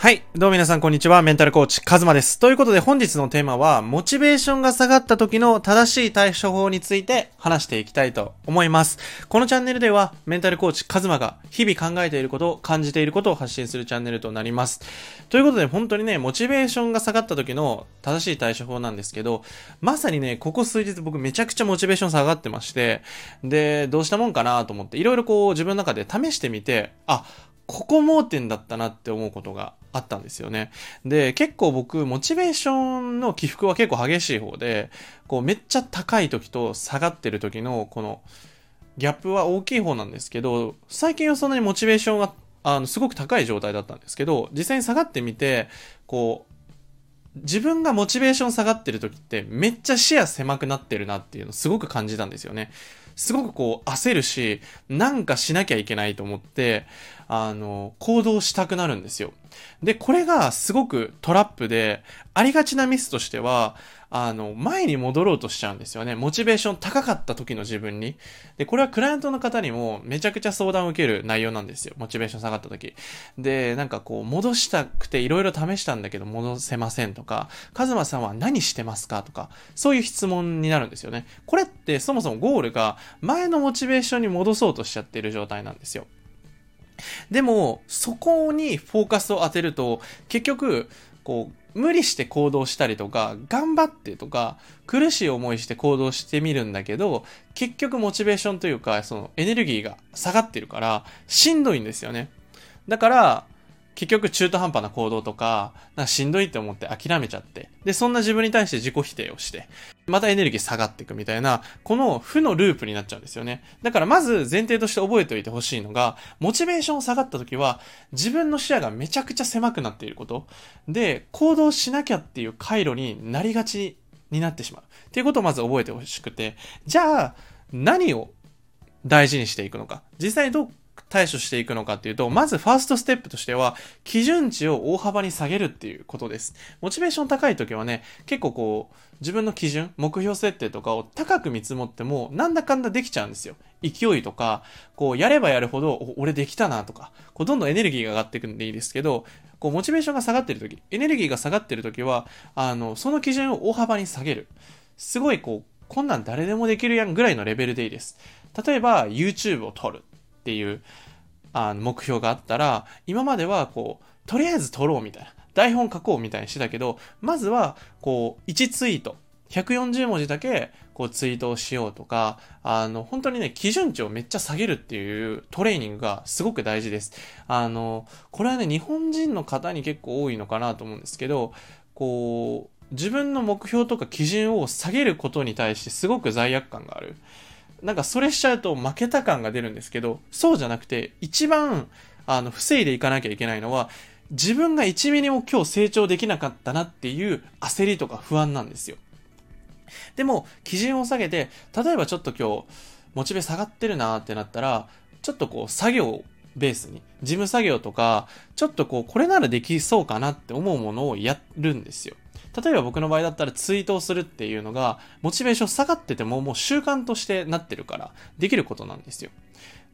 はい。どうも皆さん、こんにちは。メンタルコーチ、カズマです。ということで、本日のテーマは、モチベーションが下がった時の正しい対処法について話していきたいと思います。このチャンネルでは、メンタルコーチ、カズマが日々考えていること、感じていることを発信するチャンネルとなります。ということで、本当にね、モチベーションが下がった時の正しい対処法なんですけど、まさにね、ここ数日僕めちゃくちゃモチベーション下がってまして、で、どうしたもんかなと思って、いろいろこう自分の中で試してみて、あ、ここ盲点だったなって思うことがあったんですよね。で、結構僕、モチベーションの起伏は結構激しい方で、こうめっちゃ高い時と下がってる時のこのギャップは大きい方なんですけど、最近はそんなにモチベーションがあのすごく高い状態だったんですけど、実際に下がってみて、こう、自分がモチベーション下がってる時ってめっちゃ視野狭くなってるなっていうのをすごく感じたんですよね。すごくこう焦るし、なんかしなきゃいけないと思って、あの、行動したくなるんですよ。で、これがすごくトラップで、ありがちなミスとしては、あの、前に戻ろうとしちゃうんですよね。モチベーション高かった時の自分に。で、これはクライアントの方にもめちゃくちゃ相談を受ける内容なんですよ。モチベーション下がった時。で、なんかこう、戻したくていろいろ試したんだけど戻せませんとか、カズマさんは何してますかとか、そういう質問になるんですよね。これってそもそもゴールが前のモチベーションに戻そうとしちゃってる状態なんですよ。でも、そこにフォーカスを当てると、結局、こう、無理して行動したりとか、頑張ってとか、苦しい思いして行動してみるんだけど、結局モチベーションというか、そのエネルギーが下がってるから、しんどいんですよね。だから、結局中途半端な行動とか、なんかしんどいって思って諦めちゃって、で、そんな自分に対して自己否定をして、またエネルギー下がっていくみたいな、この負のループになっちゃうんですよね。だからまず前提として覚えておいてほしいのが、モチベーション下がった時は、自分の視野がめちゃくちゃ狭くなっていること。で、行動しなきゃっていう回路になりがちになってしまう。っていうことをまず覚えてほしくて、じゃあ、何を大事にしていくのか。実際どう対処していくのかっていうと、まずファーストステップとしては、基準値を大幅に下げるっていうことです。モチベーション高い時はね、結構こう、自分の基準、目標設定とかを高く見積もっても、なんだかんだできちゃうんですよ。勢いとか、こう、やればやるほど、俺できたなとか、こう、どんどんエネルギーが上がっていくんでいいですけど、こう、モチベーションが下がってる時、エネルギーが下がってる時は、あの、その基準を大幅に下げる。すごいこう、こんなん誰でもできるやんぐらいのレベルでいいです。例えば、YouTube を撮るっていう、あの目標があったら、今まではこう、とりあえず撮ろうみたいな。台本書こうみたいにしてたけど、まずは、こう、1ツイート。140文字だけ、こう、ツイートをしようとか、あの、本当にね、基準値をめっちゃ下げるっていうトレーニングがすごく大事です。あの、これはね、日本人の方に結構多いのかなと思うんですけど、こう、自分の目標とか基準を下げることに対してすごく罪悪感がある。なんかそれしちゃうと負けた感が出るんですけど、そうじゃなくて、一番、あの、防いでいかなきゃいけないのは、自分が1ミリも今日成長できなかったなっていう焦りとか不安なんですよ。でも、基準を下げて、例えばちょっと今日、モチベ下がってるなってなったら、ちょっとこう、作業をベースに、事務作業とか、ちょっとこう、これならできそうかなって思うものをやるんですよ。例えば僕の場合だったらツイートをするっていうのが、モチベーション下がっててももう習慣としてなってるから、できることなんですよ。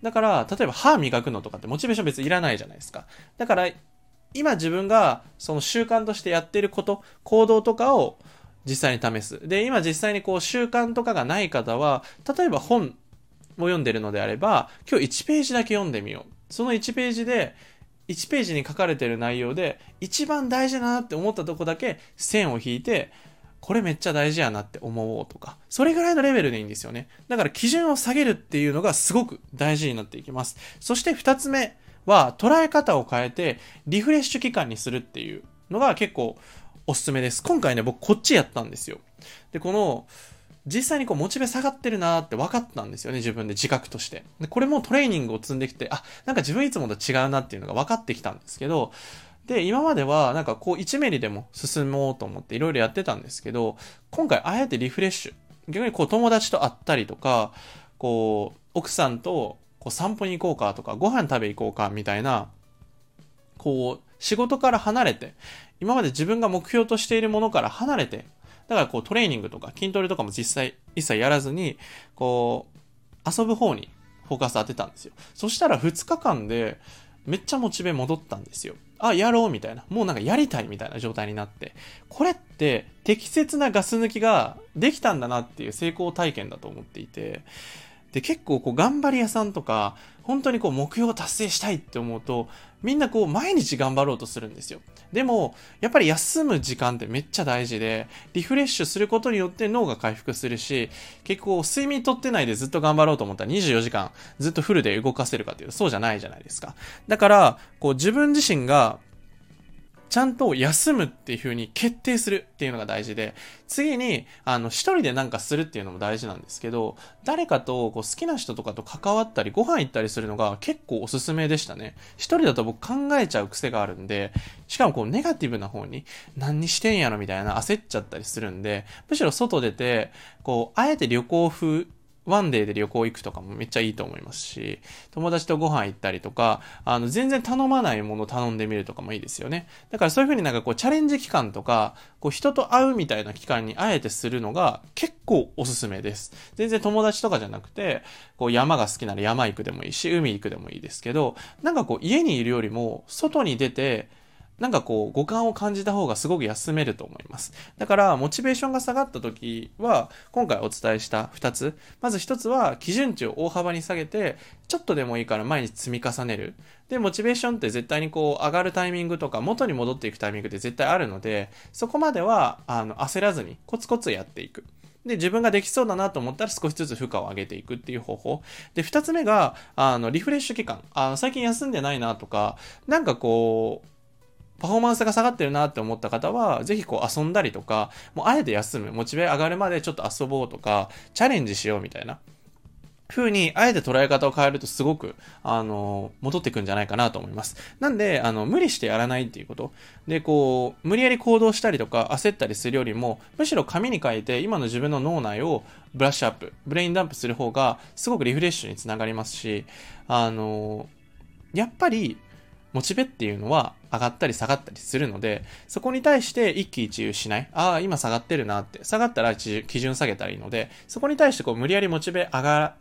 だから、例えば歯磨くのとかってモチベーション別にいらないじゃないですか。だから、今自分がその習慣としてやってること、行動とかを実際に試す。で、今実際にこう習慣とかがない方は、例えば本を読んでるのであれば、今日1ページだけ読んでみよう。その1ページで、1ページに書かれてる内容で、一番大事だなって思ったとこだけ線を引いて、これめっちゃ大事やなって思おうとか、それぐらいのレベルでいいんですよね。だから基準を下げるっていうのがすごく大事になっていきます。そして2つ目は、捉え方を変えて、リフレッシュ期間にするっていうのが結構おすすめです。今回ね、僕こっちやったんですよ。で、この、実際にこうモチベ下がってるなーって分かったんですよね、自分で自覚として。で、これもトレーニングを積んできて、あ、なんか自分いつもと違うなっていうのが分かってきたんですけど、で、今まではなんかこう1ミリでも進もうと思っていろいろやってたんですけど、今回あえてリフレッシュ。逆にこう友達と会ったりとか、こう、奥さんとこう散歩に行こうかとか、ご飯食べ行こうかみたいな、こう、仕事から離れて、今まで自分が目標としているものから離れて、だからこうトレーニングとか筋トレとかも実際一切やらずに、こう、遊ぶ方にフォーカス当てたんですよ。そしたら2日間で、めっちゃモチベ戻ったんですよ。あ、やろうみたいな。もうなんかやりたいみたいな状態になって。これって適切なガス抜きができたんだなっていう成功体験だと思っていて。で、結構こう頑張り屋さんとか、本当にこう目標を達成したいって思うと、みんなこう毎日頑張ろうとするんですよ。でも、やっぱり休む時間ってめっちゃ大事で、リフレッシュすることによって脳が回復するし、結構睡眠とってないでずっと頑張ろうと思ったら24時間ずっとフルで動かせるかっていうとそうじゃないじゃないですか。だから、こう自分自身がちゃんと休むっていう風に決定するっていうのが大事で、次に、あの、一人でなんかするっていうのも大事なんですけど、誰かとこう好きな人とかと関わったり、ご飯行ったりするのが結構おすすめでしたね。一人だと僕考えちゃう癖があるんで、しかもこうネガティブな方に何にしてんやろみたいな焦っちゃったりするんで、むしろ外出て、こう、あえて旅行風ワンデーで旅行行くとかもめっちゃいいと思いますし、友達とご飯行ったりとか、あの、全然頼まないもの頼んでみるとかもいいですよね。だからそういう風になんかこう、チャレンジ期間とか、こう、人と会うみたいな期間にあえてするのが結構おすすめです。全然友達とかじゃなくて、こう、山が好きなら山行くでもいいし、海行くでもいいですけど、なんかこう、家にいるよりも、外に出て、なんかこう、五感を感じた方がすごく休めると思います。だから、モチベーションが下がった時は、今回お伝えした2つ。まず1つは、基準値を大幅に下げて、ちょっとでもいいから毎日積み重ねる。で、モチベーションって絶対にこう、上がるタイミングとか、元に戻っていくタイミングって絶対あるので、そこまでは、あの、焦らずに、コツコツやっていく。で、自分ができそうだなと思ったら少しずつ負荷を上げていくっていう方法。で、二つ目が、あの、リフレッシュ期間。あの、最近休んでないなとか、なんかこう、パフォーマンスが下がってるなって思った方は、ぜひこう遊んだりとか、もうあえて休む、モチベ上がるまでちょっと遊ぼうとか、チャレンジしようみたいな。風に、あえて捉え方を変えるとすごく、あの、戻ってくんじゃないかなと思います。なんで、あの、無理してやらないっていうこと。で、こう、無理やり行動したりとか、焦ったりするよりも、むしろ紙に書いて、今の自分の脳内をブラッシュアップ、ブレインダンプする方が、すごくリフレッシュにつながりますし、あの、やっぱり、モチベっていうのは上がったり下がったりするので、そこに対して一喜一憂しない。ああ、今下がってるなって。下がったら基準下げたらいいので、そこに対してこう無理やりモチベ上が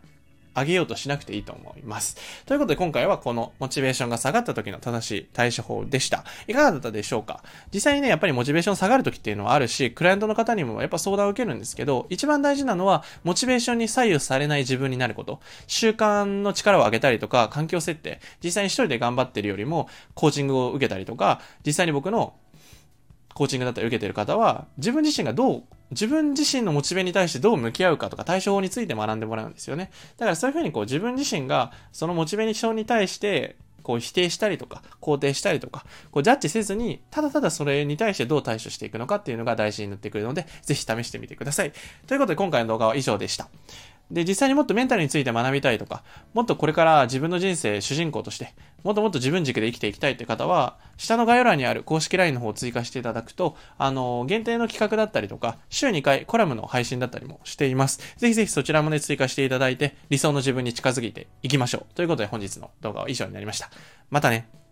上げようとしなくていいと思います。ということで今回はこのモチベーションが下がった時の正しい対処法でした。いかがだったでしょうか？実際にね、やっぱりモチベーション下がる時っていうのはあるし、クライアントの方にもやっぱ相談を受けるんですけど、一番大事なのは、モチベーションに左右されない自分になること。習慣の力を上げたりとか、環境設定。実際に一人で頑張ってるよりも、コーチングを受けたりとか、実際に僕のコーチングだったり受けてる方は、自分自身がどう、自分自身のモチベに対してどう向き合うかとか対処法について学んでもらうんですよね。だからそういうふうにこう自分自身がそのモチベーションに対してこう否定したりとか、肯定したりとか、こうジャッジせずに、ただただそれに対してどう対処していくのかっていうのが大事になってくるので、ぜひ試してみてください。ということで今回の動画は以上でした。で、実際にもっとメンタルについて学びたいとか、もっとこれから自分の人生主人公として、もっともっと自分軸で生きていきたいって方は、下の概要欄にある公式 LINE の方を追加していただくと、あの、限定の企画だったりとか、週2回コラムの配信だったりもしています。ぜひぜひそちらもね、追加していただいて、理想の自分に近づいていきましょう。ということで本日の動画は以上になりました。またね。